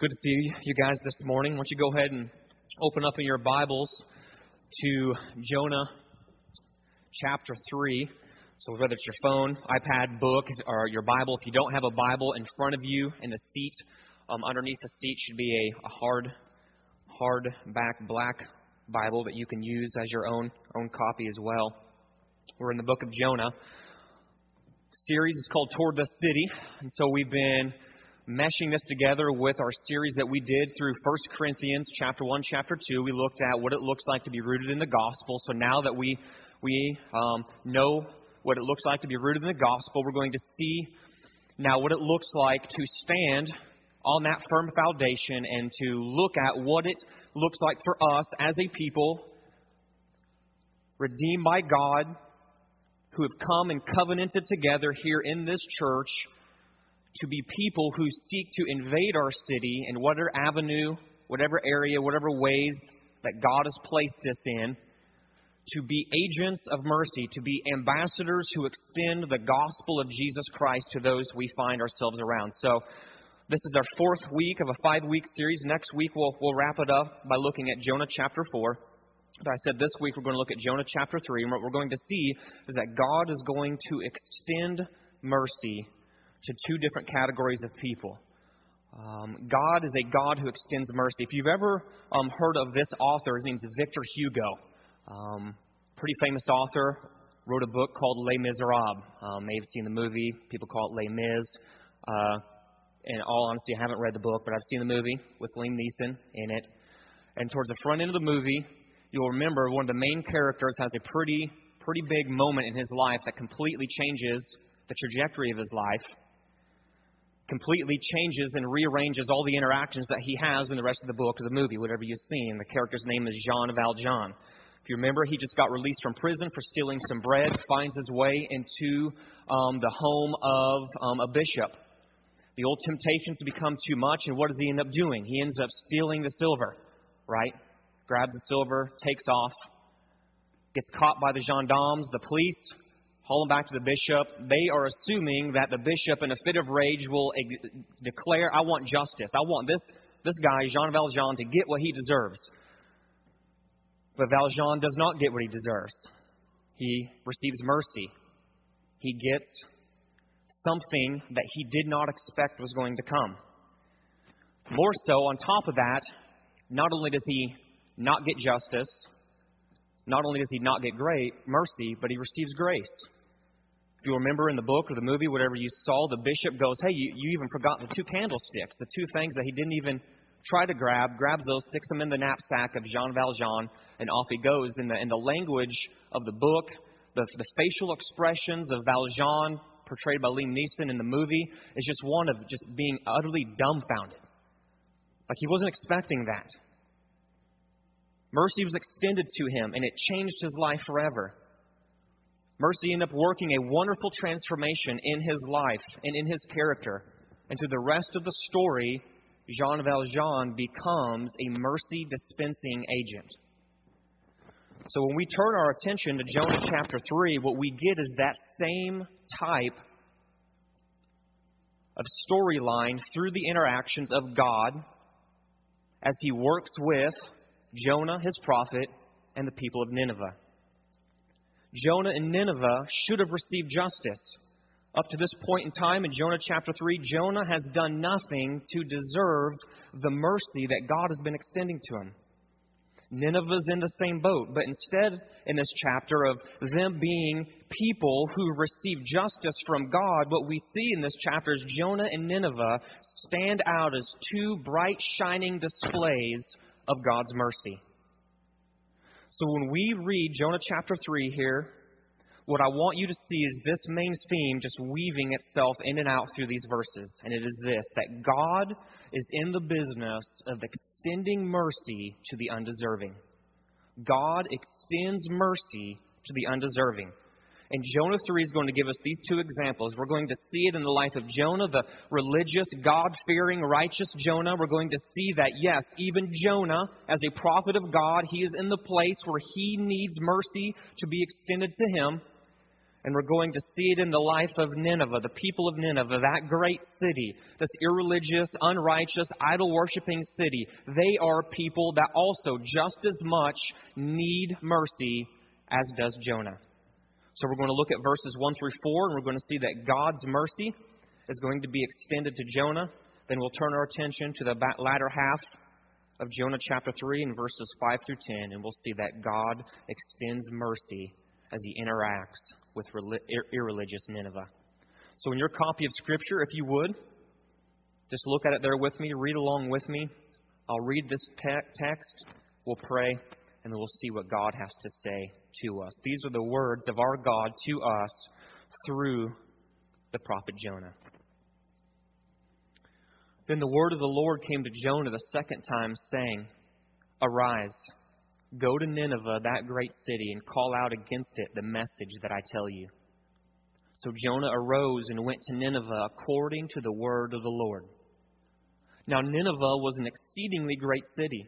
good to see you guys this morning. Why don't you go ahead and open up in your Bibles to Jonah chapter 3. So, whether it's your phone, iPad, book, or your Bible, if you don't have a Bible in front of you in the seat, um, underneath the seat should be a, a hard, hard back black Bible that you can use as your own, own copy as well. We're in the book of Jonah. series is called Toward the City, and so we've been meshing this together with our series that we did through 1 Corinthians chapter 1, chapter 2. We looked at what it looks like to be rooted in the gospel. So now that we, we um, know what it looks like to be rooted in the gospel, we're going to see now what it looks like to stand on that firm foundation and to look at what it looks like for us as a people redeemed by God who have come and covenanted together here in this church to be people who seek to invade our city in whatever avenue, whatever area, whatever ways that God has placed us in, to be agents of mercy, to be ambassadors who extend the gospel of Jesus Christ to those we find ourselves around. So, this is our fourth week of a five week series. Next week, we'll, we'll wrap it up by looking at Jonah chapter 4. But I said this week we're going to look at Jonah chapter 3, and what we're going to see is that God is going to extend mercy to two different categories of people. Um, God is a God who extends mercy. If you've ever um, heard of this author, his name's Victor Hugo. Um, pretty famous author, wrote a book called Les Miserables. Um, may have seen the movie. People call it Les Mis. Uh, in all honesty, I haven't read the book, but I've seen the movie with Liam Neeson in it. And towards the front end of the movie, you'll remember one of the main characters has a pretty, pretty big moment in his life that completely changes the trajectory of his life completely changes and rearranges all the interactions that he has in the rest of the book or the movie, whatever you've seen. The character's name is Jean Valjean. If you remember, he just got released from prison for stealing some bread, finds his way into um, the home of um, a bishop. The old temptations become too much, and what does he end up doing? He ends up stealing the silver, right? Grabs the silver, takes off, gets caught by the gendarmes, the police, haul him back to the bishop. They are assuming that the bishop, in a fit of rage, will ex- declare, I want justice. I want this, this guy, Jean Valjean, to get what he deserves. But Valjean does not get what he deserves. He receives mercy. He gets something that he did not expect was going to come. More so, on top of that, not only does he not get justice, not only does he not get great mercy, but he receives grace. If you remember in the book or the movie, whatever you saw, the bishop goes, Hey, you, you even forgot the two candlesticks, the two things that he didn't even try to grab, grabs those, sticks them in the knapsack of Jean Valjean, and off he goes. In the, in the language of the book, the, the facial expressions of Valjean, portrayed by Liam Neeson in the movie, is just one of just being utterly dumbfounded. Like he wasn't expecting that. Mercy was extended to him, and it changed his life forever. Mercy ended up working a wonderful transformation in his life and in his character. And through the rest of the story, Jean Valjean becomes a mercy dispensing agent. So when we turn our attention to Jonah chapter 3, what we get is that same type of storyline through the interactions of God as he works with Jonah, his prophet, and the people of Nineveh. Jonah and Nineveh should have received justice. Up to this point in time in Jonah chapter 3, Jonah has done nothing to deserve the mercy that God has been extending to him. Nineveh's in the same boat, but instead, in this chapter of them being people who receive justice from God, what we see in this chapter is Jonah and Nineveh stand out as two bright, shining displays of God's mercy. So when we read Jonah chapter 3 here, what I want you to see is this main theme just weaving itself in and out through these verses. And it is this that God is in the business of extending mercy to the undeserving. God extends mercy to the undeserving. And Jonah 3 is going to give us these two examples. We're going to see it in the life of Jonah, the religious, God fearing, righteous Jonah. We're going to see that, yes, even Jonah, as a prophet of God, he is in the place where he needs mercy to be extended to him. And we're going to see it in the life of Nineveh, the people of Nineveh, that great city, this irreligious, unrighteous, idol worshiping city. They are people that also just as much need mercy as does Jonah. So we're going to look at verses 1 through 4, and we're going to see that God's mercy is going to be extended to Jonah. Then we'll turn our attention to the latter half of Jonah chapter 3 and verses 5 through 10, and we'll see that God extends mercy as he interacts with irreligious Nineveh. So, in your copy of Scripture, if you would, just look at it there with me, read along with me. I'll read this te- text, we'll pray, and then we'll see what God has to say to us. These are the words of our God to us through the prophet Jonah. Then the word of the Lord came to Jonah the second time, saying, Arise Go to Nineveh, that great city, and call out against it the message that I tell you. So Jonah arose and went to Nineveh according to the word of the Lord. Now, Nineveh was an exceedingly great city,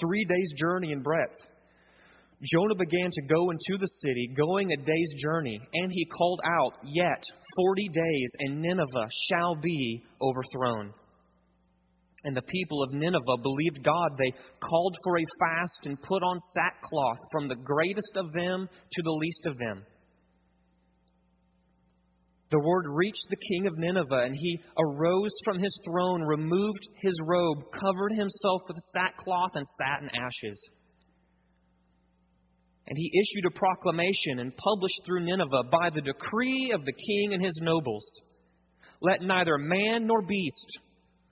three days' journey in breadth. Jonah began to go into the city, going a day's journey, and he called out, Yet forty days, and Nineveh shall be overthrown. And the people of Nineveh believed God. They called for a fast and put on sackcloth from the greatest of them to the least of them. The word reached the king of Nineveh, and he arose from his throne, removed his robe, covered himself with sackcloth, and sat in ashes. And he issued a proclamation and published through Nineveh by the decree of the king and his nobles Let neither man nor beast,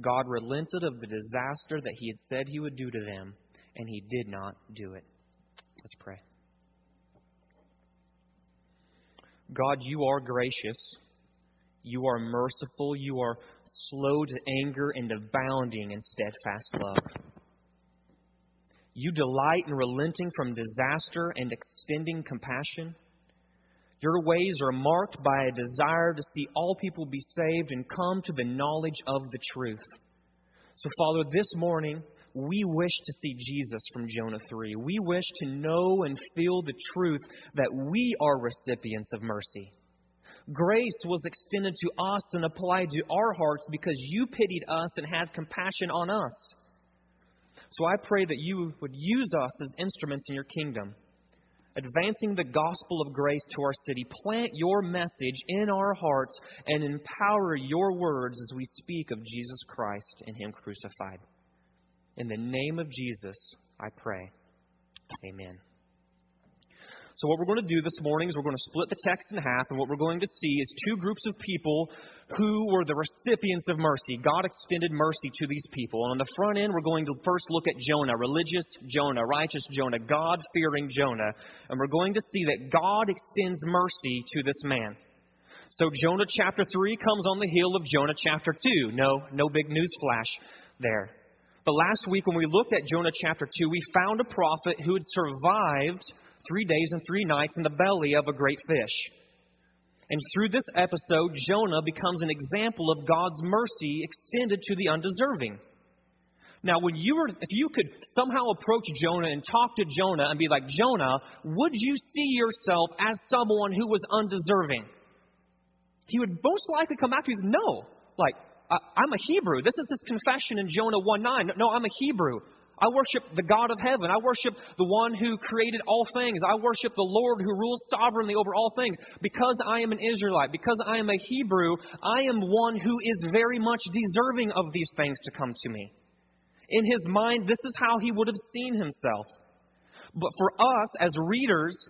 God relented of the disaster that he had said he would do to them, and he did not do it. Let's pray. God, you are gracious. You are merciful. You are slow to anger and abounding in steadfast love. You delight in relenting from disaster and extending compassion. Your ways are marked by a desire to see all people be saved and come to the knowledge of the truth. So, Father, this morning, we wish to see Jesus from Jonah 3. We wish to know and feel the truth that we are recipients of mercy. Grace was extended to us and applied to our hearts because you pitied us and had compassion on us. So I pray that you would use us as instruments in your kingdom advancing the gospel of grace to our city. Plant your message in our hearts and empower your words as we speak of Jesus Christ and Him crucified. In the name of Jesus, I pray. Amen. So, what we're going to do this morning is we're going to split the text in half, and what we're going to see is two groups of people who were the recipients of mercy. God extended mercy to these people. And on the front end, we're going to first look at Jonah, religious Jonah, righteous Jonah, God fearing Jonah. And we're going to see that God extends mercy to this man. So, Jonah chapter 3 comes on the heel of Jonah chapter 2. No, no big news flash there. But last week, when we looked at Jonah chapter 2, we found a prophet who had survived three days and three nights in the belly of a great fish. And through this episode, Jonah becomes an example of God's mercy extended to the undeserving. Now, when you were, if you could somehow approach Jonah and talk to Jonah and be like, Jonah, would you see yourself as someone who was undeserving? He would most likely come back to you say, No. Like, I'm a Hebrew. This is his confession in Jonah 1 9. No, I'm a Hebrew. I worship the God of heaven. I worship the one who created all things. I worship the Lord who rules sovereignly over all things. Because I am an Israelite, because I am a Hebrew, I am one who is very much deserving of these things to come to me. In his mind, this is how he would have seen himself. But for us as readers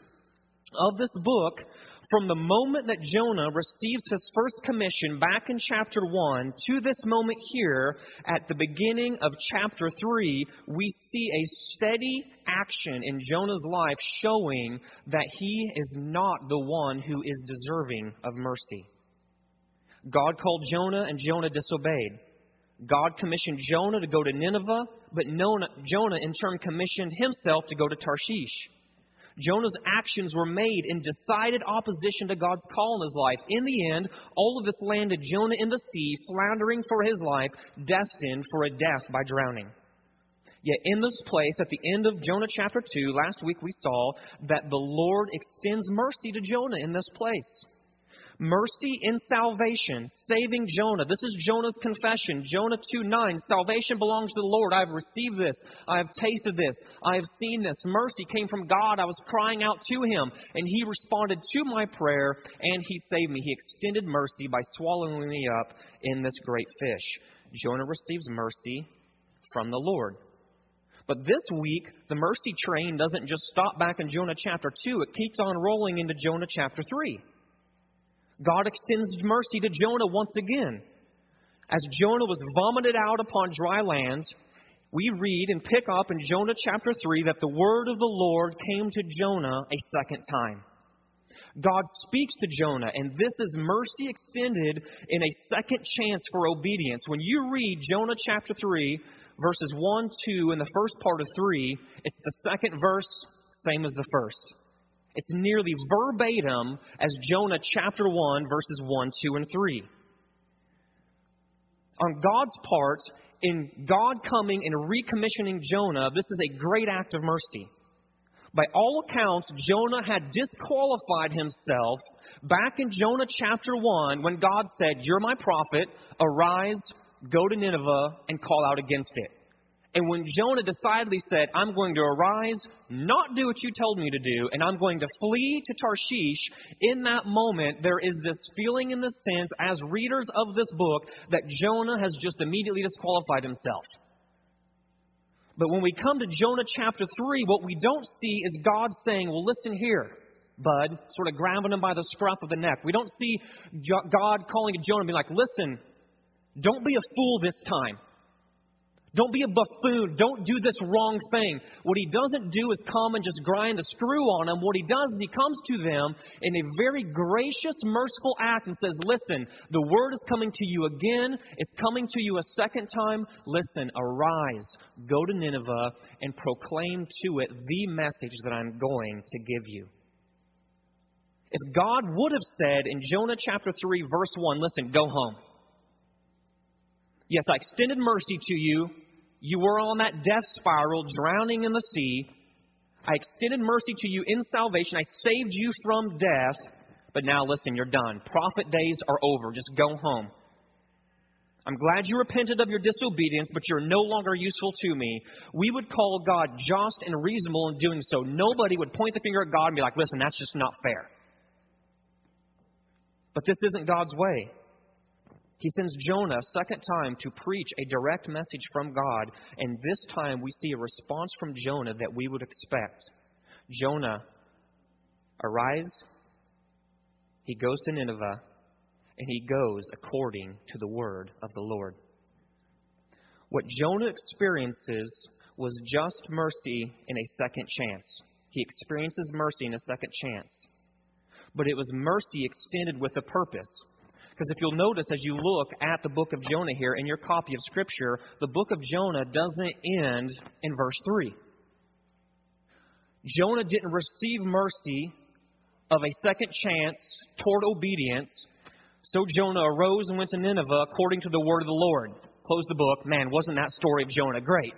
of this book, From the moment that Jonah receives his first commission back in chapter 1 to this moment here at the beginning of chapter 3, we see a steady action in Jonah's life showing that he is not the one who is deserving of mercy. God called Jonah and Jonah disobeyed. God commissioned Jonah to go to Nineveh, but Jonah in turn commissioned himself to go to Tarshish. Jonah's actions were made in decided opposition to God's call in his life. In the end, all of this landed Jonah in the sea, floundering for his life, destined for a death by drowning. Yet in this place, at the end of Jonah chapter 2, last week we saw that the Lord extends mercy to Jonah in this place. Mercy in salvation, saving Jonah. This is Jonah's confession. Jonah 2 9. Salvation belongs to the Lord. I have received this. I have tasted this. I have seen this. Mercy came from God. I was crying out to him, and he responded to my prayer, and he saved me. He extended mercy by swallowing me up in this great fish. Jonah receives mercy from the Lord. But this week, the mercy train doesn't just stop back in Jonah chapter 2, it keeps on rolling into Jonah chapter 3. God extends mercy to Jonah once again. As Jonah was vomited out upon dry land, we read and pick up in Jonah chapter 3 that the word of the Lord came to Jonah a second time. God speaks to Jonah, and this is mercy extended in a second chance for obedience. When you read Jonah chapter 3, verses 1, 2, and the first part of 3, it's the second verse, same as the first. It's nearly verbatim as Jonah chapter 1, verses 1, 2, and 3. On God's part, in God coming and recommissioning Jonah, this is a great act of mercy. By all accounts, Jonah had disqualified himself back in Jonah chapter 1 when God said, You're my prophet, arise, go to Nineveh, and call out against it. And when Jonah decidedly said, I'm going to arise, not do what you told me to do, and I'm going to flee to Tarshish, in that moment, there is this feeling in the sense, as readers of this book, that Jonah has just immediately disqualified himself. But when we come to Jonah chapter 3, what we don't see is God saying, Well, listen here, bud, sort of grabbing him by the scruff of the neck. We don't see God calling to Jonah and being like, Listen, don't be a fool this time. Don't be a buffoon. Don't do this wrong thing. What he doesn't do is come and just grind the screw on them. What he does is he comes to them in a very gracious, merciful act and says, Listen, the word is coming to you again. It's coming to you a second time. Listen, arise, go to Nineveh, and proclaim to it the message that I'm going to give you. If God would have said in Jonah chapter 3, verse 1, Listen, go home. Yes, I extended mercy to you. You were on that death spiral, drowning in the sea. I extended mercy to you in salvation. I saved you from death. But now listen, you're done. Prophet days are over. Just go home. I'm glad you repented of your disobedience, but you're no longer useful to me. We would call God just and reasonable in doing so. Nobody would point the finger at God and be like, listen, that's just not fair. But this isn't God's way. He sends Jonah a second time to preach a direct message from God, and this time we see a response from Jonah that we would expect. Jonah, arise, he goes to Nineveh, and he goes according to the word of the Lord. What Jonah experiences was just mercy in a second chance. He experiences mercy in a second chance. But it was mercy extended with a purpose. Because if you'll notice as you look at the book of Jonah here in your copy of Scripture, the book of Jonah doesn't end in verse 3. Jonah didn't receive mercy of a second chance toward obedience. So Jonah arose and went to Nineveh according to the word of the Lord. Close the book. Man, wasn't that story of Jonah great?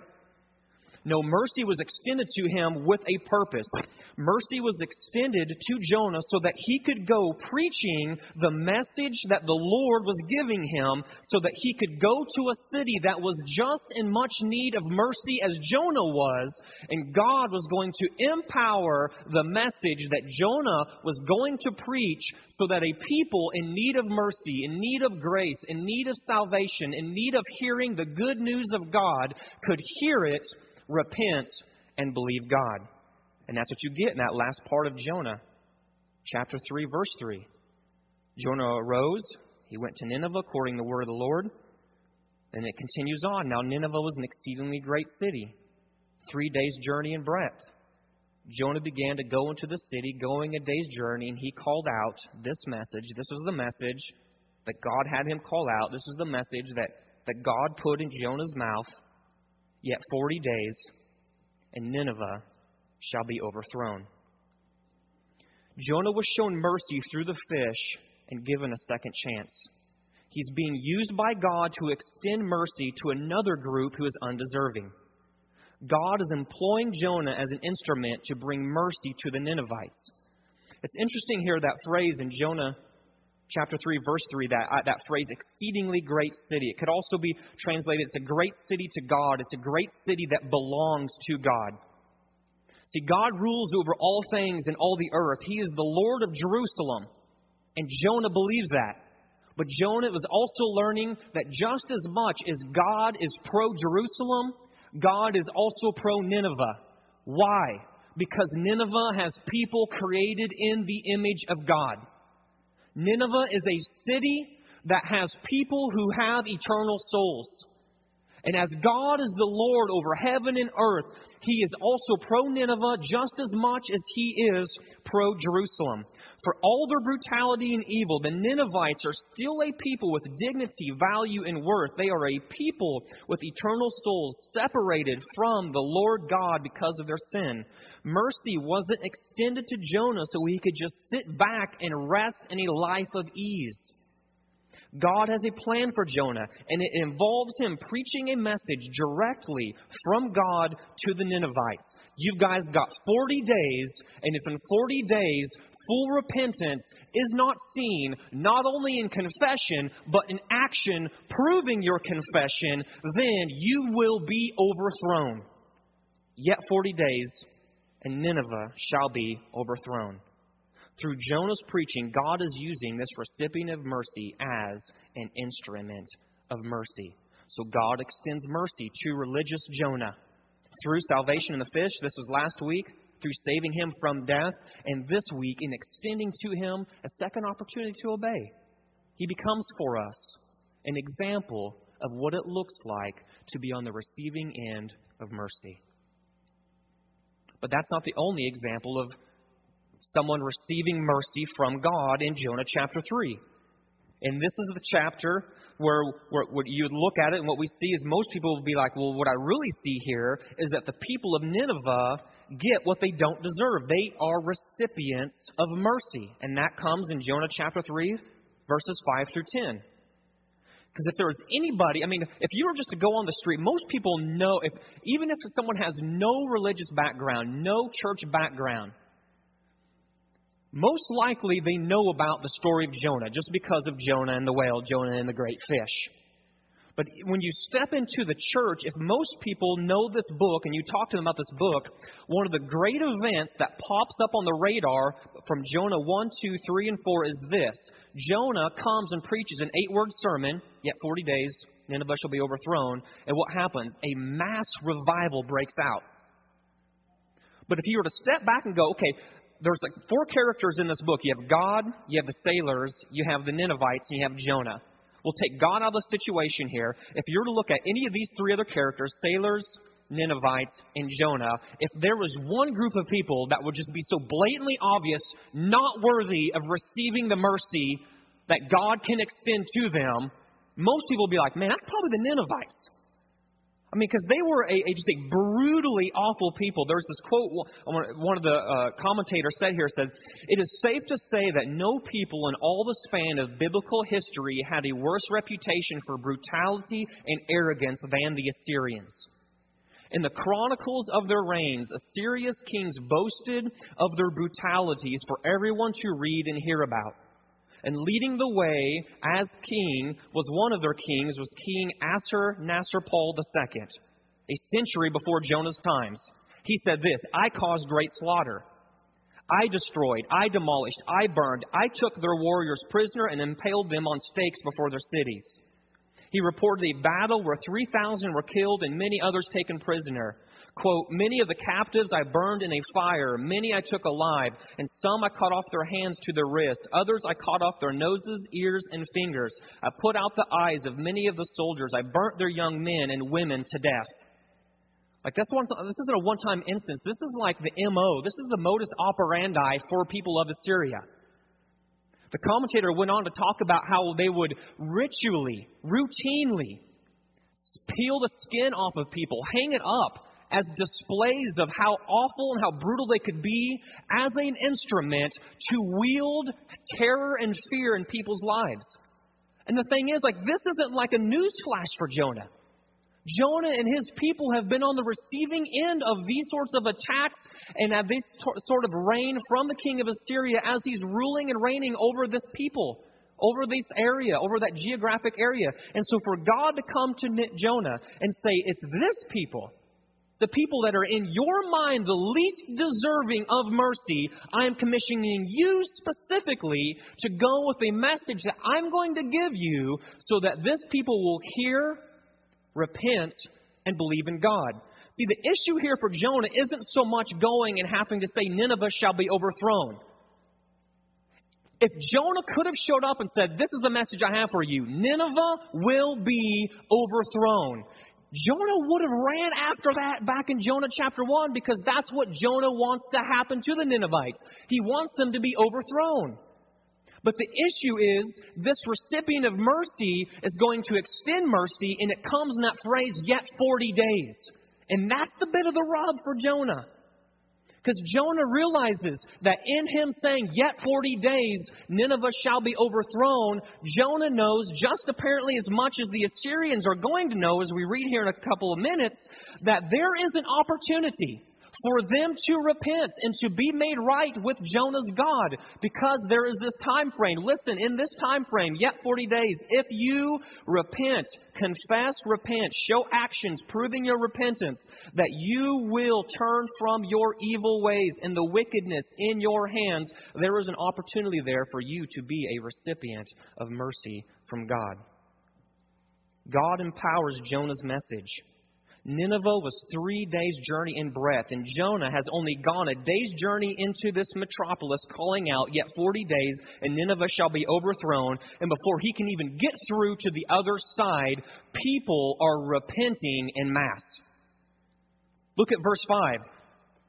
No, mercy was extended to him with a purpose. Mercy was extended to Jonah so that he could go preaching the message that the Lord was giving him, so that he could go to a city that was just in much need of mercy as Jonah was, and God was going to empower the message that Jonah was going to preach so that a people in need of mercy, in need of grace, in need of salvation, in need of hearing the good news of God could hear it repent, and believe God. And that's what you get in that last part of Jonah chapter 3, verse 3. Jonah arose, he went to Nineveh according to the word of the Lord. And it continues on. Now, Nineveh was an exceedingly great city, three days' journey in breadth. Jonah began to go into the city, going a day's journey, and he called out this message. This was the message that God had him call out. This is the message that, that God put in Jonah's mouth. Yet 40 days, and Nineveh shall be overthrown. Jonah was shown mercy through the fish and given a second chance. He's being used by God to extend mercy to another group who is undeserving. God is employing Jonah as an instrument to bring mercy to the Ninevites. It's interesting here that phrase in Jonah chapter 3, verse 3, that, uh, that phrase, exceedingly great city. It could also be translated, it's a great city to God. It's a great city that belongs to God. See, God rules over all things in all the earth. He is the Lord of Jerusalem. And Jonah believes that. But Jonah was also learning that just as much as God is pro Jerusalem, God is also pro Nineveh. Why? Because Nineveh has people created in the image of God. Nineveh is a city that has people who have eternal souls. And as God is the Lord over heaven and earth, He is also pro Nineveh just as much as He is pro Jerusalem. For all their brutality and evil, the Ninevites are still a people with dignity, value, and worth. They are a people with eternal souls separated from the Lord God because of their sin. Mercy wasn't extended to Jonah so he could just sit back and rest in a life of ease. God has a plan for Jonah, and it involves him preaching a message directly from God to the Ninevites. You guys got 40 days, and if in 40 days full repentance is not seen, not only in confession, but in action proving your confession, then you will be overthrown. Yet 40 days, and Nineveh shall be overthrown. Through Jonah's preaching, God is using this recipient of mercy as an instrument of mercy. So God extends mercy to religious Jonah through salvation in the fish. This was last week. Through saving him from death. And this week, in extending to him a second opportunity to obey. He becomes for us an example of what it looks like to be on the receiving end of mercy. But that's not the only example of someone receiving mercy from God in Jonah chapter 3. And this is the chapter where, where, where you look at it, and what we see is most people will be like, well, what I really see here is that the people of Nineveh get what they don't deserve. They are recipients of mercy. And that comes in Jonah chapter 3, verses 5 through 10. Because if there was anybody, I mean, if you were just to go on the street, most people know, if even if someone has no religious background, no church background, most likely they know about the story of Jonah just because of Jonah and the whale, Jonah and the great fish. But when you step into the church, if most people know this book and you talk to them about this book, one of the great events that pops up on the radar from Jonah 1, 2, 3, and 4 is this Jonah comes and preaches an eight word sermon, yet 40 days, Nineveh shall be overthrown. And what happens? A mass revival breaks out. But if you were to step back and go, okay, there's like four characters in this book. You have God, you have the sailors, you have the Ninevites, and you have Jonah. We'll take God out of the situation here. If you were to look at any of these three other characters, sailors, Ninevites, and Jonah, if there was one group of people that would just be so blatantly obvious, not worthy of receiving the mercy that God can extend to them, most people would be like, man, that's probably the Ninevites. I mean, because they were a, a, just a brutally awful people. There's this quote one of the uh, commentators said here said, "It is safe to say that no people in all the span of biblical history had a worse reputation for brutality and arrogance than the Assyrians." In the chronicles of their reigns, Assyria's kings boasted of their brutalities for everyone to read and hear about. And leading the way as king was one of their kings, was King Ashurnasirpal II, a century before Jonah's times. He said this I caused great slaughter. I destroyed, I demolished, I burned, I took their warriors prisoner and impaled them on stakes before their cities. He reported a battle where 3,000 were killed and many others taken prisoner. Quote, Many of the captives I burned in a fire, many I took alive, and some I cut off their hands to their wrist. Others I cut off their noses, ears, and fingers. I put out the eyes of many of the soldiers. I burnt their young men and women to death. Like this one, this isn't a one-time instance. This is like the MO. This is the modus operandi for people of Assyria. The commentator went on to talk about how they would ritually, routinely peel the skin off of people, hang it up as displays of how awful and how brutal they could be as an instrument to wield terror and fear in people's lives. And the thing is, like, this isn't like a news flash for Jonah. Jonah and his people have been on the receiving end of these sorts of attacks and have this sort of reign from the king of Assyria as he's ruling and reigning over this people, over this area, over that geographic area. And so for God to come to Jonah and say, It's this people, the people that are in your mind the least deserving of mercy, I am commissioning you specifically to go with a message that I'm going to give you so that this people will hear repent, and believe in God. See, the issue here for Jonah isn't so much going and having to say, Nineveh shall be overthrown. If Jonah could have showed up and said, This is the message I have for you Nineveh will be overthrown. Jonah would have ran after that back in Jonah chapter 1 because that's what Jonah wants to happen to the Ninevites. He wants them to be overthrown. But the issue is, this recipient of mercy is going to extend mercy, and it comes in that phrase, yet 40 days. And that's the bit of the rub for Jonah. Because Jonah realizes that in him saying, Yet 40 days, Nineveh shall be overthrown, Jonah knows just apparently as much as the Assyrians are going to know, as we read here in a couple of minutes, that there is an opportunity for them to repent and to be made right with Jonah's God because there is this time frame. Listen, in this time frame, yet 40 days, if you repent, confess, repent, show actions proving your repentance, that you will turn from your evil ways and the wickedness in your hands, there is an opportunity there for you to be a recipient of mercy from God. God empowers Jonah's message. Nineveh was three days' journey in breadth, and Jonah has only gone a day's journey into this metropolis, calling out, Yet 40 days, and Nineveh shall be overthrown. And before he can even get through to the other side, people are repenting in mass. Look at verse 5.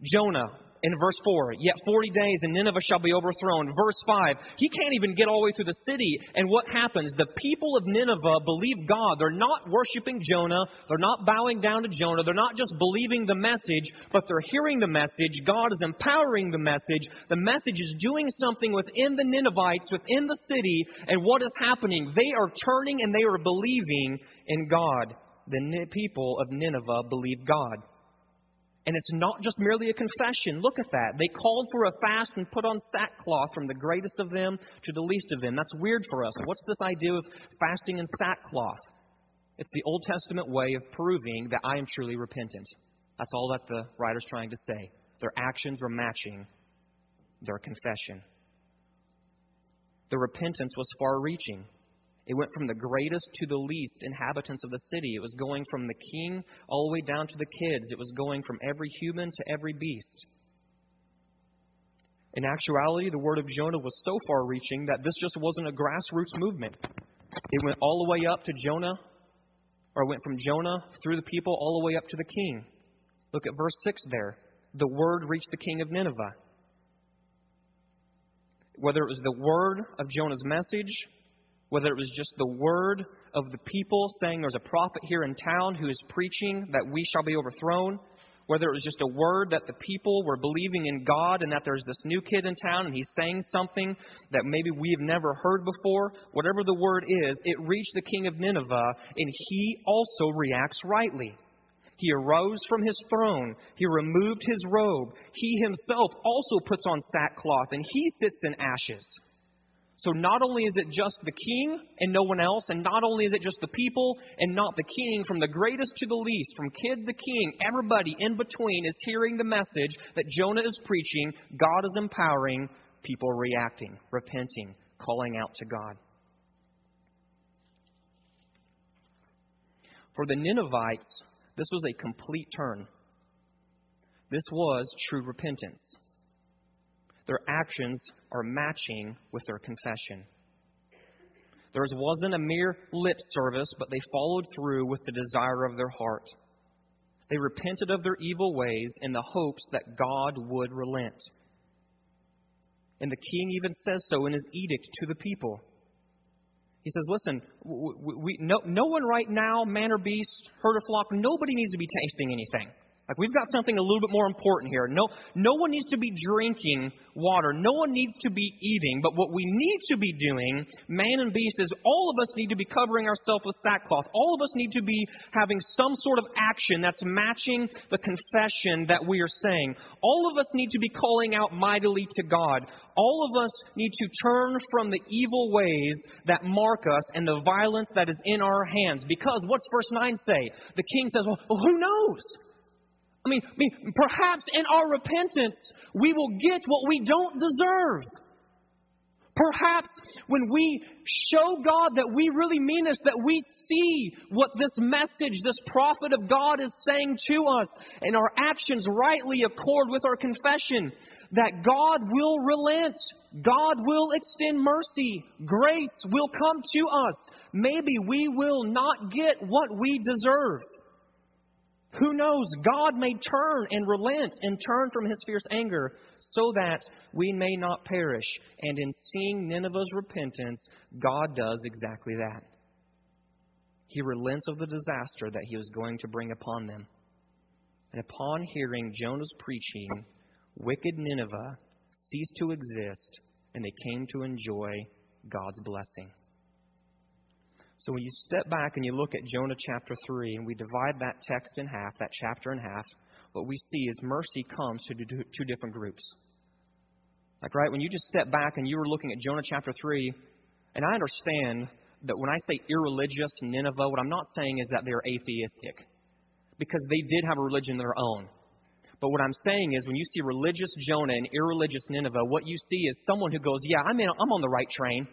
Jonah, in verse 4, yet 40 days and Nineveh shall be overthrown. Verse 5, he can't even get all the way through the city. And what happens? The people of Nineveh believe God. They're not worshiping Jonah. They're not bowing down to Jonah. They're not just believing the message, but they're hearing the message. God is empowering the message. The message is doing something within the Ninevites, within the city. And what is happening? They are turning and they are believing in God. The people of Nineveh believe God. And it's not just merely a confession. Look at that. They called for a fast and put on sackcloth from the greatest of them to the least of them. That's weird for us. What's this idea of fasting and sackcloth? It's the Old Testament way of proving that I am truly repentant. That's all that the writer's trying to say. Their actions were matching their confession. The repentance was far reaching. It went from the greatest to the least inhabitants of the city. It was going from the king all the way down to the kids. It was going from every human to every beast. In actuality, the word of Jonah was so far reaching that this just wasn't a grassroots movement. It went all the way up to Jonah, or went from Jonah through the people all the way up to the king. Look at verse 6 there. The word reached the king of Nineveh. Whether it was the word of Jonah's message whether it was just the word of the people saying there's a prophet here in town who is preaching that we shall be overthrown, whether it was just a word that the people were believing in God and that there's this new kid in town and he's saying something that maybe we've never heard before, whatever the word is, it reached the king of Nineveh and he also reacts rightly. He arose from his throne. He removed his robe. He himself also puts on sackcloth and he sits in ashes. So not only is it just the king and no one else, and not only is it just the people and not the king, from the greatest to the least, from kid to king, everybody in between is hearing the message that Jonah is preaching. God is empowering, people reacting, repenting, calling out to God. For the Ninevites, this was a complete turn. This was true repentance. Their actions are matching with their confession. Theirs wasn't a mere lip service, but they followed through with the desire of their heart. They repented of their evil ways in the hopes that God would relent. And the king even says so in his edict to the people. He says, Listen, we, we, no, no one right now, man or beast, herd or flock, nobody needs to be tasting anything. Like we've got something a little bit more important here. No, no one needs to be drinking water. No one needs to be eating. But what we need to be doing, man and beast, is all of us need to be covering ourselves with sackcloth. All of us need to be having some sort of action that's matching the confession that we are saying. All of us need to be calling out mightily to God. All of us need to turn from the evil ways that mark us and the violence that is in our hands. Because what's verse 9 say? The king says, well, who knows? I mean, I mean, perhaps in our repentance, we will get what we don't deserve. Perhaps when we show God that we really mean this, that we see what this message, this prophet of God is saying to us, and our actions rightly accord with our confession, that God will relent. God will extend mercy. Grace will come to us. Maybe we will not get what we deserve. Who knows? God may turn and relent and turn from his fierce anger so that we may not perish. And in seeing Nineveh's repentance, God does exactly that. He relents of the disaster that he was going to bring upon them. And upon hearing Jonah's preaching, wicked Nineveh ceased to exist and they came to enjoy God's blessing. So when you step back and you look at Jonah chapter 3, and we divide that text in half, that chapter in half, what we see is mercy comes to two different groups. Like, right, when you just step back and you were looking at Jonah chapter 3, and I understand that when I say irreligious Nineveh, what I'm not saying is that they're atheistic, because they did have a religion of their own. But what I'm saying is when you see religious Jonah and irreligious Nineveh, what you see is someone who goes, Yeah, I'm, in, I'm on the right train.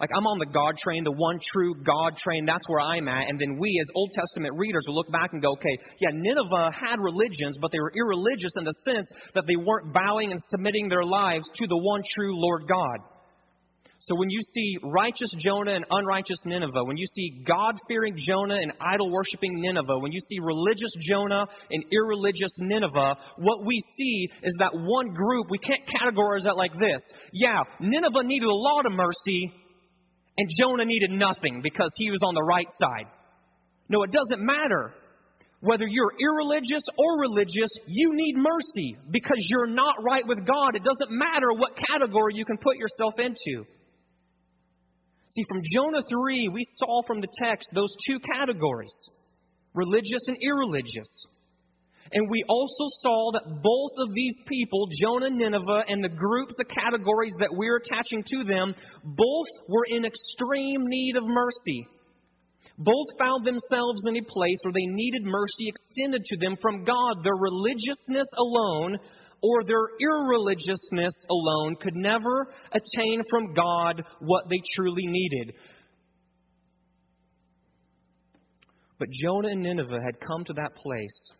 Like I'm on the God train, the one true God train. That's where I'm at. And then we, as Old Testament readers, will look back and go, okay, yeah, Nineveh had religions, but they were irreligious in the sense that they weren't bowing and submitting their lives to the one true Lord God. So when you see righteous Jonah and unrighteous Nineveh, when you see God fearing Jonah and idol worshiping Nineveh, when you see religious Jonah and irreligious Nineveh, what we see is that one group, we can't categorize that like this. Yeah, Nineveh needed a lot of mercy, and Jonah needed nothing because he was on the right side. No, it doesn't matter. Whether you're irreligious or religious, you need mercy because you're not right with God. It doesn't matter what category you can put yourself into. See, from Jonah 3, we saw from the text those two categories religious and irreligious. And we also saw that both of these people, Jonah, and Nineveh, and the groups, the categories that we're attaching to them, both were in extreme need of mercy. Both found themselves in a place where they needed mercy extended to them from God. Their religiousness alone or their irreligiousness alone could never attain from God what they truly needed. But Jonah and Nineveh had come to that place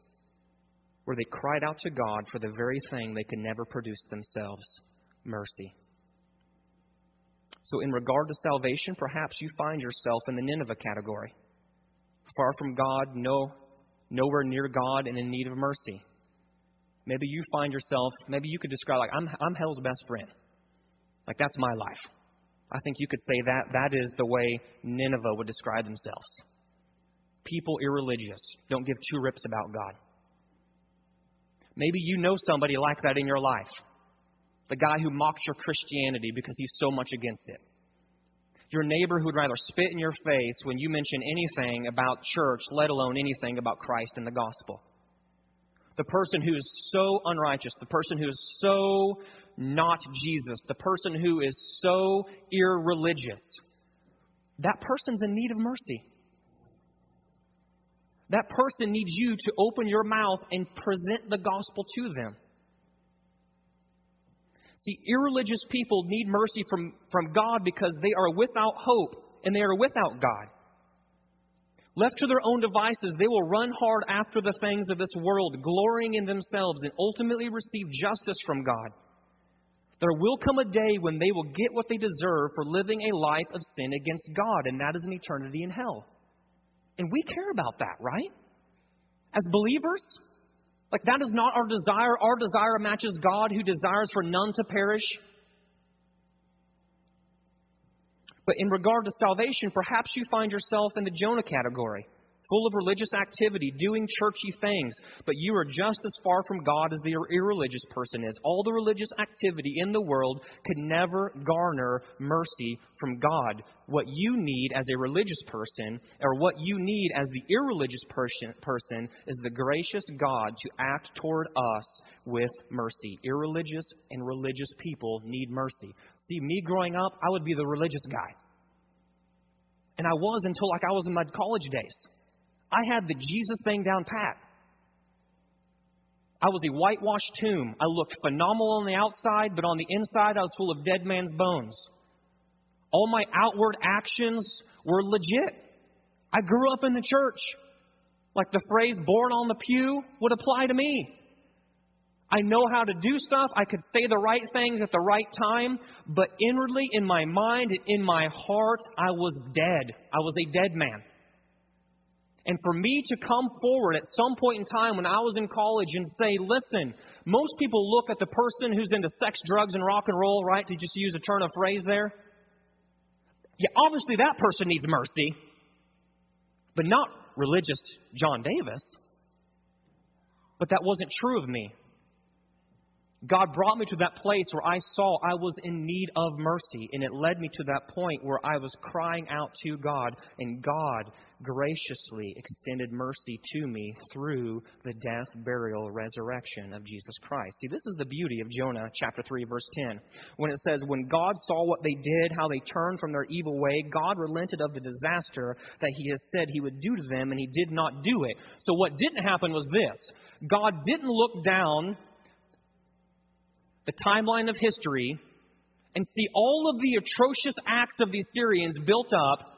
where they cried out to God for the very thing they could never produce themselves mercy. So, in regard to salvation, perhaps you find yourself in the Nineveh category. Far from God, no, nowhere near God, and in need of mercy. Maybe you find yourself, maybe you could describe, like, I'm, I'm hell's best friend. Like, that's my life. I think you could say that that is the way Nineveh would describe themselves. People irreligious, don't give two rips about God. Maybe you know somebody like that in your life. The guy who mocks your Christianity because he's so much against it. Your neighbor who'd rather spit in your face when you mention anything about church, let alone anything about Christ and the gospel. The person who is so unrighteous, the person who is so not Jesus, the person who is so irreligious, that person's in need of mercy. That person needs you to open your mouth and present the gospel to them. See, irreligious people need mercy from, from God because they are without hope and they are without God. Left to their own devices, they will run hard after the things of this world, glorying in themselves, and ultimately receive justice from God. There will come a day when they will get what they deserve for living a life of sin against God, and that is an eternity in hell. And we care about that, right? As believers, like that is not our desire. Our desire matches God who desires for none to perish. But in regard to salvation, perhaps you find yourself in the Jonah category full of religious activity, doing churchy things, but you are just as far from God as the irreligious person is. All the religious activity in the world could never garner mercy from God. What you need as a religious person, or what you need as the irreligious person, person is the gracious God to act toward us with mercy. Irreligious and religious people need mercy. See, me growing up, I would be the religious guy. And I was until like I was in my college days. I had the Jesus thing down pat. I was a whitewashed tomb. I looked phenomenal on the outside, but on the inside, I was full of dead man's bones. All my outward actions were legit. I grew up in the church. Like the phrase born on the pew would apply to me. I know how to do stuff. I could say the right things at the right time, but inwardly, in my mind, in my heart, I was dead. I was a dead man. And for me to come forward at some point in time when I was in college and say, listen, most people look at the person who's into sex, drugs, and rock and roll, right? To just use a turn of phrase there. Yeah, obviously that person needs mercy, but not religious John Davis. But that wasn't true of me. God brought me to that place where I saw I was in need of mercy, and it led me to that point where I was crying out to God, and God graciously extended mercy to me through the death, burial, resurrection of Jesus Christ. See, this is the beauty of Jonah chapter 3, verse 10. When it says, When God saw what they did, how they turned from their evil way, God relented of the disaster that he has said he would do to them, and he did not do it. So, what didn't happen was this God didn't look down the timeline of history and see all of the atrocious acts of the Assyrians built up.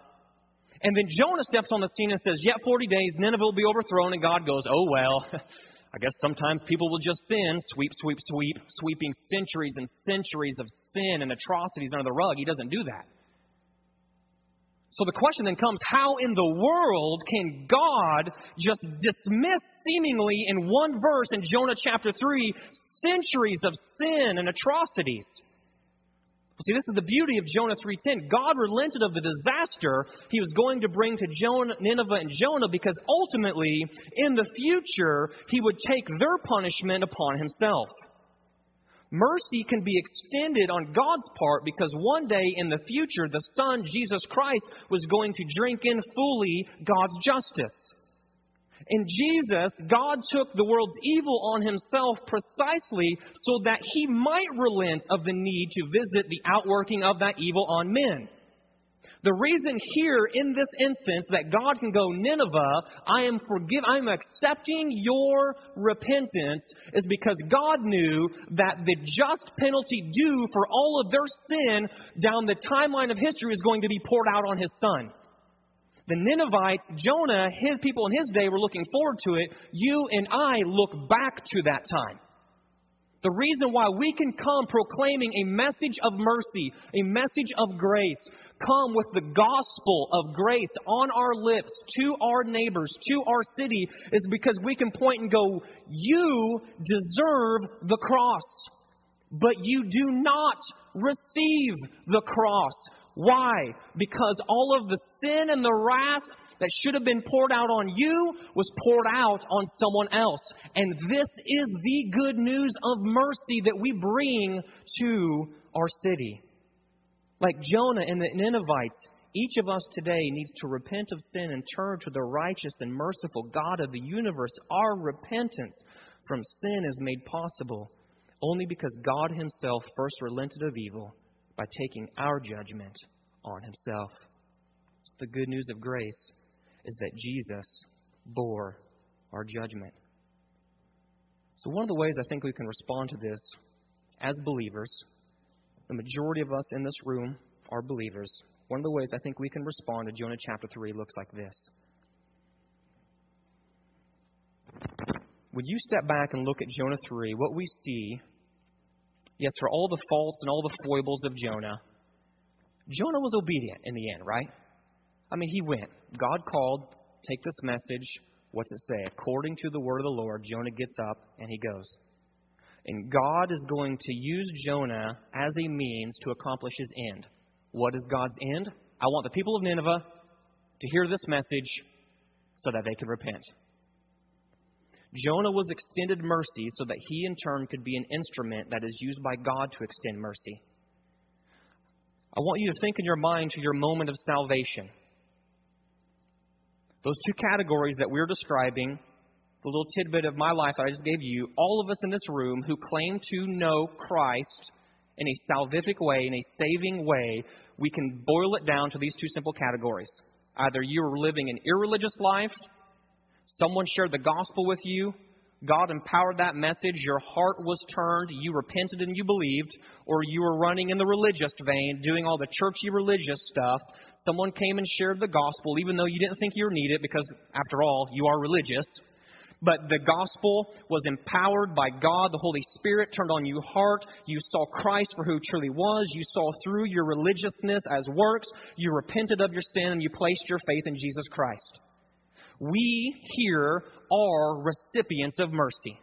And then Jonah steps on the scene and says, Yet 40 days, Nineveh will be overthrown. And God goes, Oh, well, I guess sometimes people will just sin, sweep, sweep, sweep, sweeping centuries and centuries of sin and atrocities under the rug. He doesn't do that. So the question then comes how in the world can God just dismiss seemingly in one verse in Jonah chapter 3 centuries of sin and atrocities? See, this is the beauty of Jonah 3:10. God relented of the disaster he was going to bring to Jonah, Nineveh and Jonah because ultimately in the future he would take their punishment upon himself. Mercy can be extended on God's part because one day in the future, the Son, Jesus Christ, was going to drink in fully God's justice. In Jesus, God took the world's evil on himself precisely so that he might relent of the need to visit the outworking of that evil on men. The reason here in this instance that God can go, Nineveh, I am forgive, I'm accepting your repentance is because God knew that the just penalty due for all of their sin down the timeline of history is going to be poured out on his son. The Ninevites, Jonah, his people in his day were looking forward to it. You and I look back to that time. The reason why we can come proclaiming a message of mercy, a message of grace, come with the gospel of grace on our lips to our neighbors, to our city, is because we can point and go, You deserve the cross, but you do not receive the cross. Why? Because all of the sin and the wrath that should have been poured out on you was poured out on someone else. And this is the good news of mercy that we bring to our city. Like Jonah and the Ninevites, each of us today needs to repent of sin and turn to the righteous and merciful God of the universe. Our repentance from sin is made possible only because God Himself first relented of evil by taking our judgment on Himself. The good news of grace is that Jesus bore our judgment. So, one of the ways I think we can respond to this as believers, the majority of us in this room are believers. One of the ways I think we can respond to Jonah chapter 3 looks like this When you step back and look at Jonah 3, what we see, yes, for all the faults and all the foibles of Jonah, Jonah was obedient in the end, right? I mean, he went. God called, take this message. What's it say? According to the word of the Lord, Jonah gets up and he goes. And God is going to use Jonah as a means to accomplish his end. What is God's end? I want the people of Nineveh to hear this message so that they can repent. Jonah was extended mercy so that he, in turn, could be an instrument that is used by God to extend mercy. I want you to think in your mind to your moment of salvation. Those two categories that we're describing, the little tidbit of my life that I just gave you, all of us in this room who claim to know Christ in a salvific way, in a saving way, we can boil it down to these two simple categories. Either you are living an irreligious life Someone shared the gospel with you. God empowered that message. Your heart was turned. You repented and you believed. Or you were running in the religious vein, doing all the churchy religious stuff. Someone came and shared the gospel, even though you didn't think you were needed because after all, you are religious. But the gospel was empowered by God. The Holy Spirit turned on your heart. You saw Christ for who he truly was. You saw through your religiousness as works. You repented of your sin and you placed your faith in Jesus Christ. We here are recipients of mercy.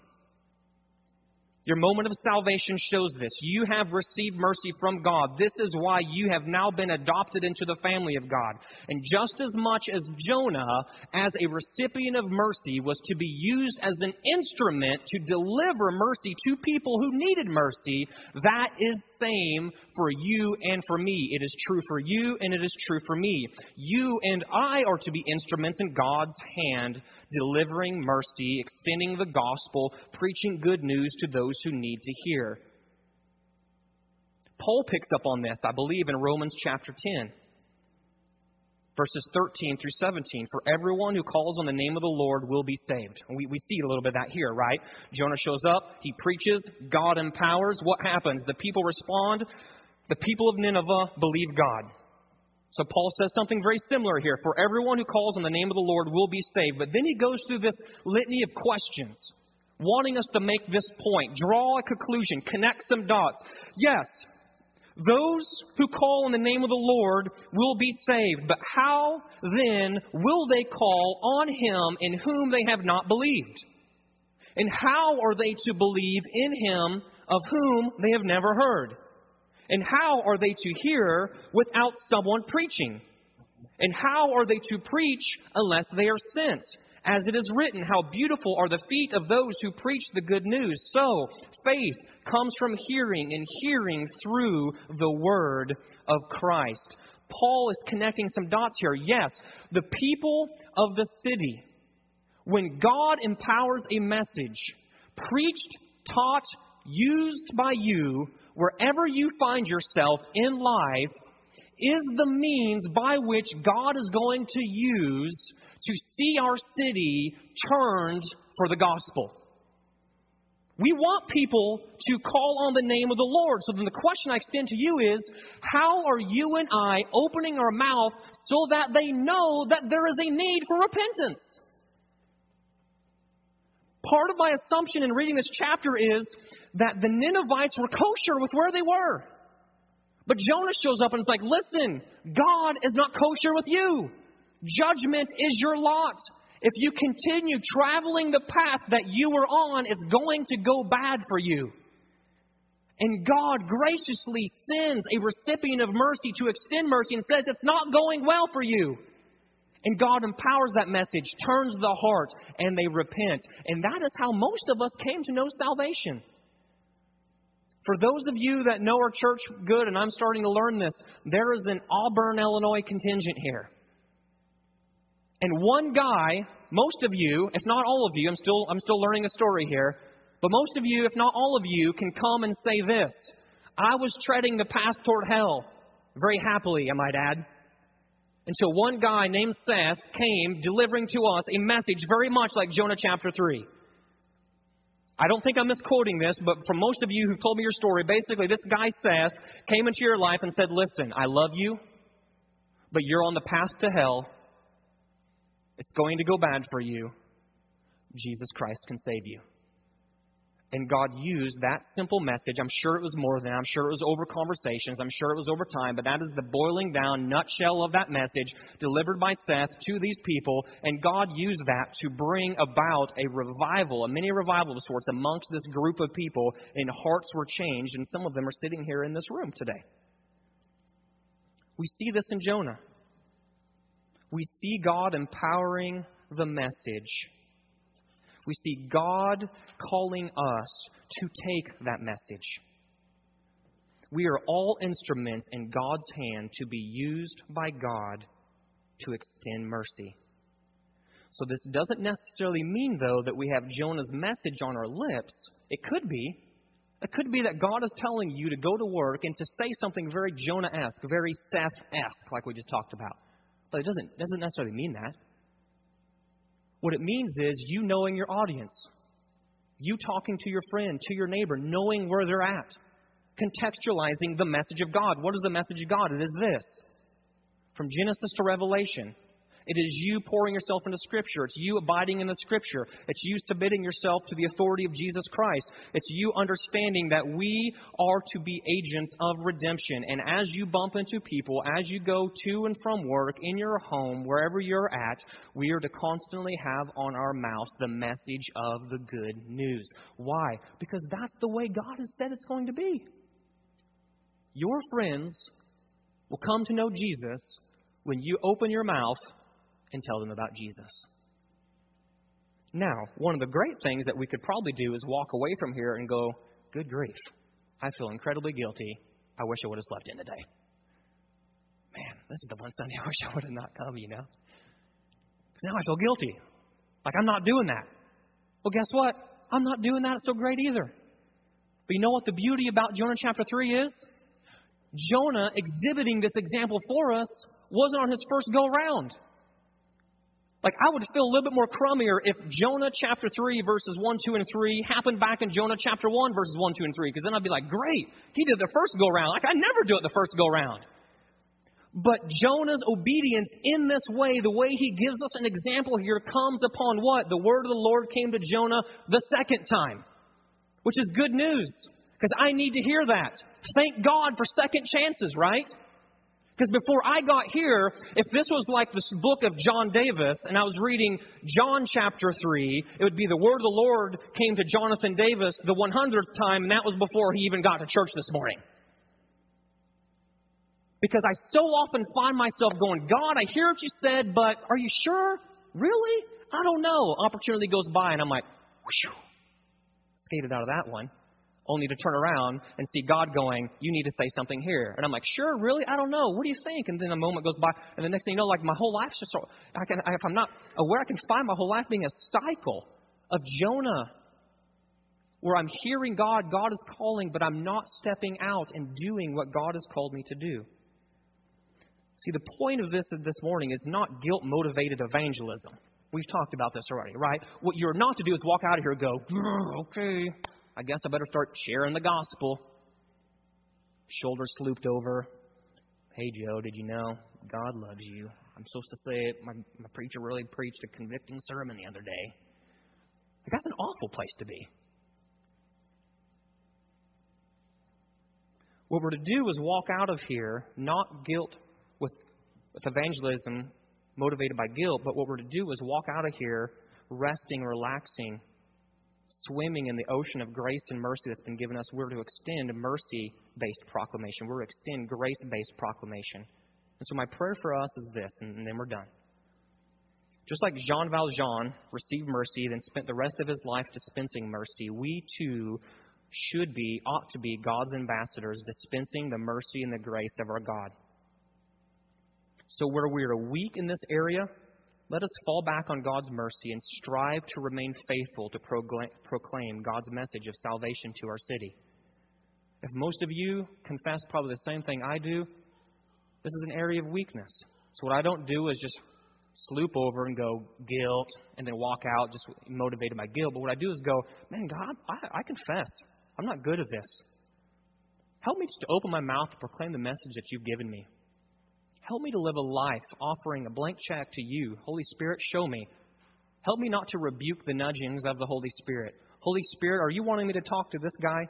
Your moment of salvation shows this. You have received mercy from God. This is why you have now been adopted into the family of God. And just as much as Jonah, as a recipient of mercy, was to be used as an instrument to deliver mercy to people who needed mercy, that is same for you and for me. It is true for you and it is true for me. You and I are to be instruments in God's hand, delivering mercy, extending the gospel, preaching good news to those who need to hear. Paul picks up on this, I believe, in Romans chapter 10, verses 13 through 17. For everyone who calls on the name of the Lord will be saved. We, we see a little bit of that here, right? Jonah shows up, he preaches, God empowers. What happens? The people respond. The people of Nineveh believe God. So Paul says something very similar here. For everyone who calls on the name of the Lord will be saved. But then he goes through this litany of questions wanting us to make this point, draw a conclusion, connect some dots. Yes, those who call on the name of the Lord will be saved, but how then will they call on him in whom they have not believed? And how are they to believe in him of whom they have never heard? And how are they to hear without someone preaching? And how are they to preach unless they are sent? As it is written, how beautiful are the feet of those who preach the good news. So, faith comes from hearing, and hearing through the word of Christ. Paul is connecting some dots here. Yes, the people of the city, when God empowers a message, preached, taught, used by you, wherever you find yourself in life, is the means by which God is going to use to see our city turned for the gospel. We want people to call on the name of the Lord. So then the question I extend to you is how are you and I opening our mouth so that they know that there is a need for repentance? Part of my assumption in reading this chapter is that the Ninevites were kosher with where they were. But Jonah shows up and it's like, listen, God is not kosher with you. Judgment is your lot. If you continue traveling the path that you were on, it's going to go bad for you. And God graciously sends a recipient of mercy to extend mercy and says, It's not going well for you. And God empowers that message, turns the heart, and they repent. And that is how most of us came to know salvation. For those of you that know our church good, and I'm starting to learn this, there is an Auburn, Illinois contingent here. And one guy, most of you, if not all of you, I'm still, I'm still learning a story here, but most of you, if not all of you, can come and say this I was treading the path toward hell, very happily, I might add, until one guy named Seth came delivering to us a message very much like Jonah chapter 3. I don't think I'm misquoting this, but for most of you who've told me your story, basically, this guy Seth came into your life and said, Listen, I love you, but you're on the path to hell. It's going to go bad for you. Jesus Christ can save you. And God used that simple message. I'm sure it was more than, I'm sure it was over conversations, I'm sure it was over time, but that is the boiling down nutshell of that message delivered by Seth to these people. And God used that to bring about a revival, a mini revival of sorts amongst this group of people, and hearts were changed, and some of them are sitting here in this room today. We see this in Jonah. We see God empowering the message we see God calling us to take that message. We are all instruments in God's hand to be used by God to extend mercy. So, this doesn't necessarily mean, though, that we have Jonah's message on our lips. It could be. It could be that God is telling you to go to work and to say something very Jonah esque, very Seth esque, like we just talked about. But it doesn't, doesn't necessarily mean that. What it means is you knowing your audience, you talking to your friend, to your neighbor, knowing where they're at, contextualizing the message of God. What is the message of God? It is this from Genesis to Revelation. It is you pouring yourself into Scripture. It's you abiding in the Scripture. It's you submitting yourself to the authority of Jesus Christ. It's you understanding that we are to be agents of redemption. And as you bump into people, as you go to and from work, in your home, wherever you're at, we are to constantly have on our mouth the message of the good news. Why? Because that's the way God has said it's going to be. Your friends will come to know Jesus when you open your mouth and tell them about Jesus. Now, one of the great things that we could probably do is walk away from here and go, Good grief, I feel incredibly guilty. I wish I would have slept in today. Man, this is the one Sunday I wish I would have not come, you know? Because now I feel guilty. Like I'm not doing that. Well, guess what? I'm not doing that so great either. But you know what the beauty about Jonah chapter 3 is? Jonah exhibiting this example for us wasn't on his first go round. Like, I would feel a little bit more crummier if Jonah chapter 3, verses 1, 2, and 3 happened back in Jonah chapter 1, verses 1, 2, and 3, because then I'd be like, great, he did the first go round. Like, I never do it the first go round. But Jonah's obedience in this way, the way he gives us an example here, comes upon what? The word of the Lord came to Jonah the second time, which is good news, because I need to hear that. Thank God for second chances, right? Because before I got here, if this was like this book of John Davis and I was reading John chapter 3, it would be the word of the Lord came to Jonathan Davis the 100th time, and that was before he even got to church this morning. Because I so often find myself going, God, I hear what you said, but are you sure? Really? I don't know. Opportunity goes by, and I'm like, whoosh, skated out of that one only to turn around and see God going, You need to say something here. And I'm like, Sure, really? I don't know. What do you think? And then a moment goes by, and the next thing you know, like my whole life's just so, I can, if I'm not aware, I can find my whole life being a cycle of Jonah where I'm hearing God, God is calling, but I'm not stepping out and doing what God has called me to do. See, the point of this this morning is not guilt motivated evangelism. We've talked about this already, right? What you're not to do is walk out of here and go, okay, I guess I better start sharing the gospel. Shoulders slooped over. Hey, Joe, did you know God loves you? I'm supposed to say it. My, my preacher really preached a convicting sermon the other day. That's an awful place to be. What we're to do is walk out of here not guilt with, with evangelism motivated by guilt, but what we're to do is walk out of here resting, relaxing, swimming in the ocean of grace and mercy that's been given us, we're to extend mercy based proclamation. We're to extend grace based proclamation. And so, my prayer for us is this, and then we're done. Just like Jean Valjean received mercy, then spent the rest of his life dispensing mercy, we too should be, ought to be, God's ambassadors, dispensing the mercy and the grace of our God. So, where we are weak in this area, let us fall back on God's mercy and strive to remain faithful to proclaim God's message of salvation to our city. If most of you confess probably the same thing I do, this is an area of weakness. So, what I don't do is just sloop over and go guilt and then walk out just motivated by guilt. But what I do is go, man, God, I, I confess. I'm not good at this. Help me just to open my mouth to proclaim the message that you've given me. Help me to live a life offering a blank check to you. Holy Spirit, show me. Help me not to rebuke the nudgings of the Holy Spirit. Holy Spirit, are you wanting me to talk to this guy?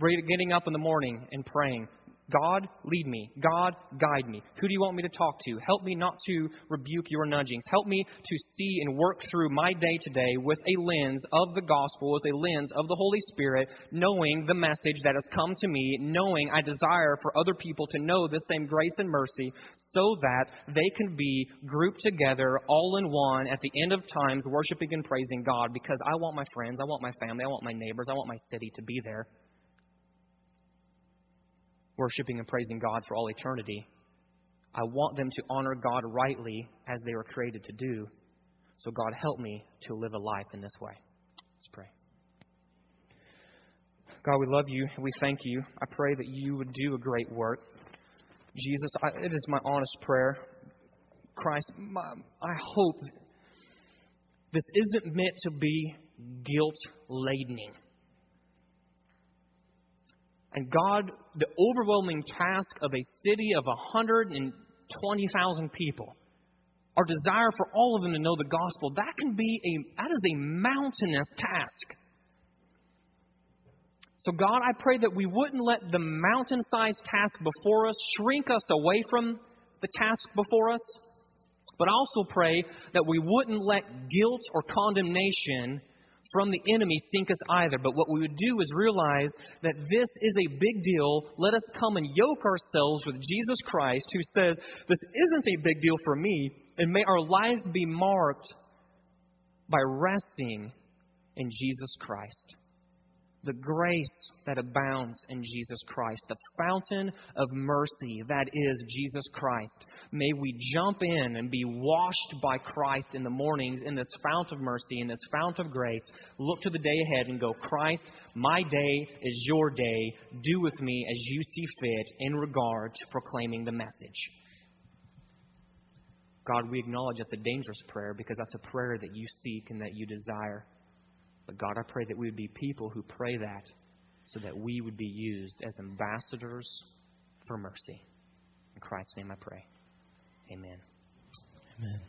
Getting up in the morning and praying. God, lead me. God, guide me. Who do you want me to talk to? Help me not to rebuke your nudgings. Help me to see and work through my day today with a lens of the gospel, with a lens of the Holy Spirit, knowing the message that has come to me, knowing I desire for other people to know the same grace and mercy so that they can be grouped together all in one at the end of times, worshiping and praising God because I want my friends, I want my family, I want my neighbors, I want my city to be there worshiping and praising God for all eternity. I want them to honor God rightly as they were created to do. So, God, help me to live a life in this way. Let's pray. God, we love you we thank you. I pray that you would do a great work. Jesus, I, it is my honest prayer. Christ, my, I hope this isn't meant to be guilt ladening. And God, the overwhelming task of a city of 120,000 people, our desire for all of them to know the gospel, that can be a that is a mountainous task. So God, I pray that we wouldn't let the mountain-sized task before us shrink us away from the task before us. But I also pray that we wouldn't let guilt or condemnation from the enemy sink us either. But what we would do is realize that this is a big deal. Let us come and yoke ourselves with Jesus Christ, who says, This isn't a big deal for me, and may our lives be marked by resting in Jesus Christ the grace that abounds in Jesus Christ, the fountain of mercy that is Jesus Christ. May we jump in and be washed by Christ in the mornings in this fount of mercy, in this fount of grace. Look to the day ahead and go, Christ, my day is your day. Do with me as you see fit in regard to proclaiming the message. God, we acknowledge that's a dangerous prayer because that's a prayer that you seek and that you desire. But God, I pray that we would be people who pray that so that we would be used as ambassadors for mercy. In Christ's name I pray. Amen. Amen.